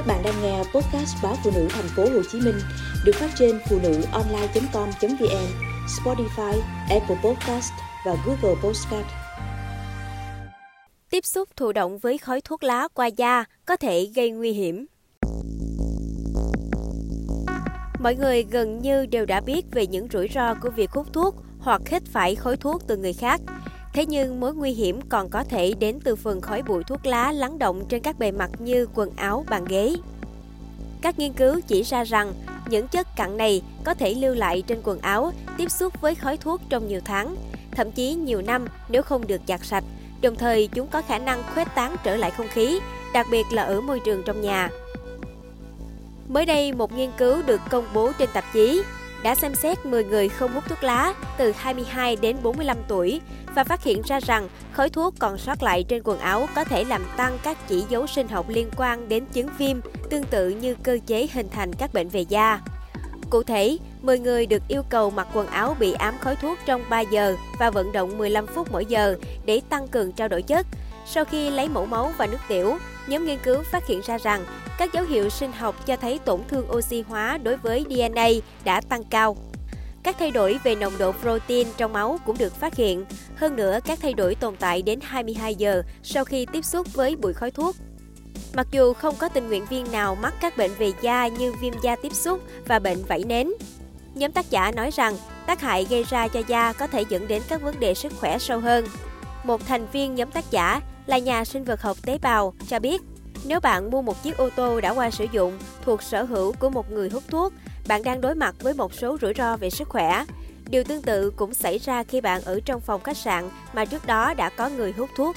Các bạn đang nghe podcast báo phụ nữ thành phố Hồ Chí Minh được phát trên phụ nữ online.com.vn, Spotify, Apple Podcast và Google Podcast. Tiếp xúc thụ động với khói thuốc lá qua da có thể gây nguy hiểm. Mọi người gần như đều đã biết về những rủi ro của việc hút thuốc hoặc hít phải khói thuốc từ người khác. Thế nhưng mối nguy hiểm còn có thể đến từ phần khói bụi thuốc lá lắng động trên các bề mặt như quần áo, bàn ghế. Các nghiên cứu chỉ ra rằng những chất cặn này có thể lưu lại trên quần áo, tiếp xúc với khói thuốc trong nhiều tháng, thậm chí nhiều năm nếu không được giặt sạch. Đồng thời chúng có khả năng khuếch tán trở lại không khí, đặc biệt là ở môi trường trong nhà. Mới đây, một nghiên cứu được công bố trên tạp chí đã xem xét 10 người không hút thuốc lá từ 22 đến 45 tuổi và phát hiện ra rằng khói thuốc còn sót lại trên quần áo có thể làm tăng các chỉ dấu sinh học liên quan đến chứng viêm, tương tự như cơ chế hình thành các bệnh về da. Cụ thể, 10 người được yêu cầu mặc quần áo bị ám khói thuốc trong 3 giờ và vận động 15 phút mỗi giờ để tăng cường trao đổi chất. Sau khi lấy mẫu máu và nước tiểu, nhóm nghiên cứu phát hiện ra rằng các dấu hiệu sinh học cho thấy tổn thương oxy hóa đối với DNA đã tăng cao. Các thay đổi về nồng độ protein trong máu cũng được phát hiện. Hơn nữa, các thay đổi tồn tại đến 22 giờ sau khi tiếp xúc với bụi khói thuốc. Mặc dù không có tình nguyện viên nào mắc các bệnh về da như viêm da tiếp xúc và bệnh vảy nến, nhóm tác giả nói rằng tác hại gây ra cho da có thể dẫn đến các vấn đề sức khỏe sâu hơn. Một thành viên nhóm tác giả là nhà sinh vật học tế bào cho biết nếu bạn mua một chiếc ô tô đã qua sử dụng thuộc sở hữu của một người hút thuốc, bạn đang đối mặt với một số rủi ro về sức khỏe. Điều tương tự cũng xảy ra khi bạn ở trong phòng khách sạn mà trước đó đã có người hút thuốc.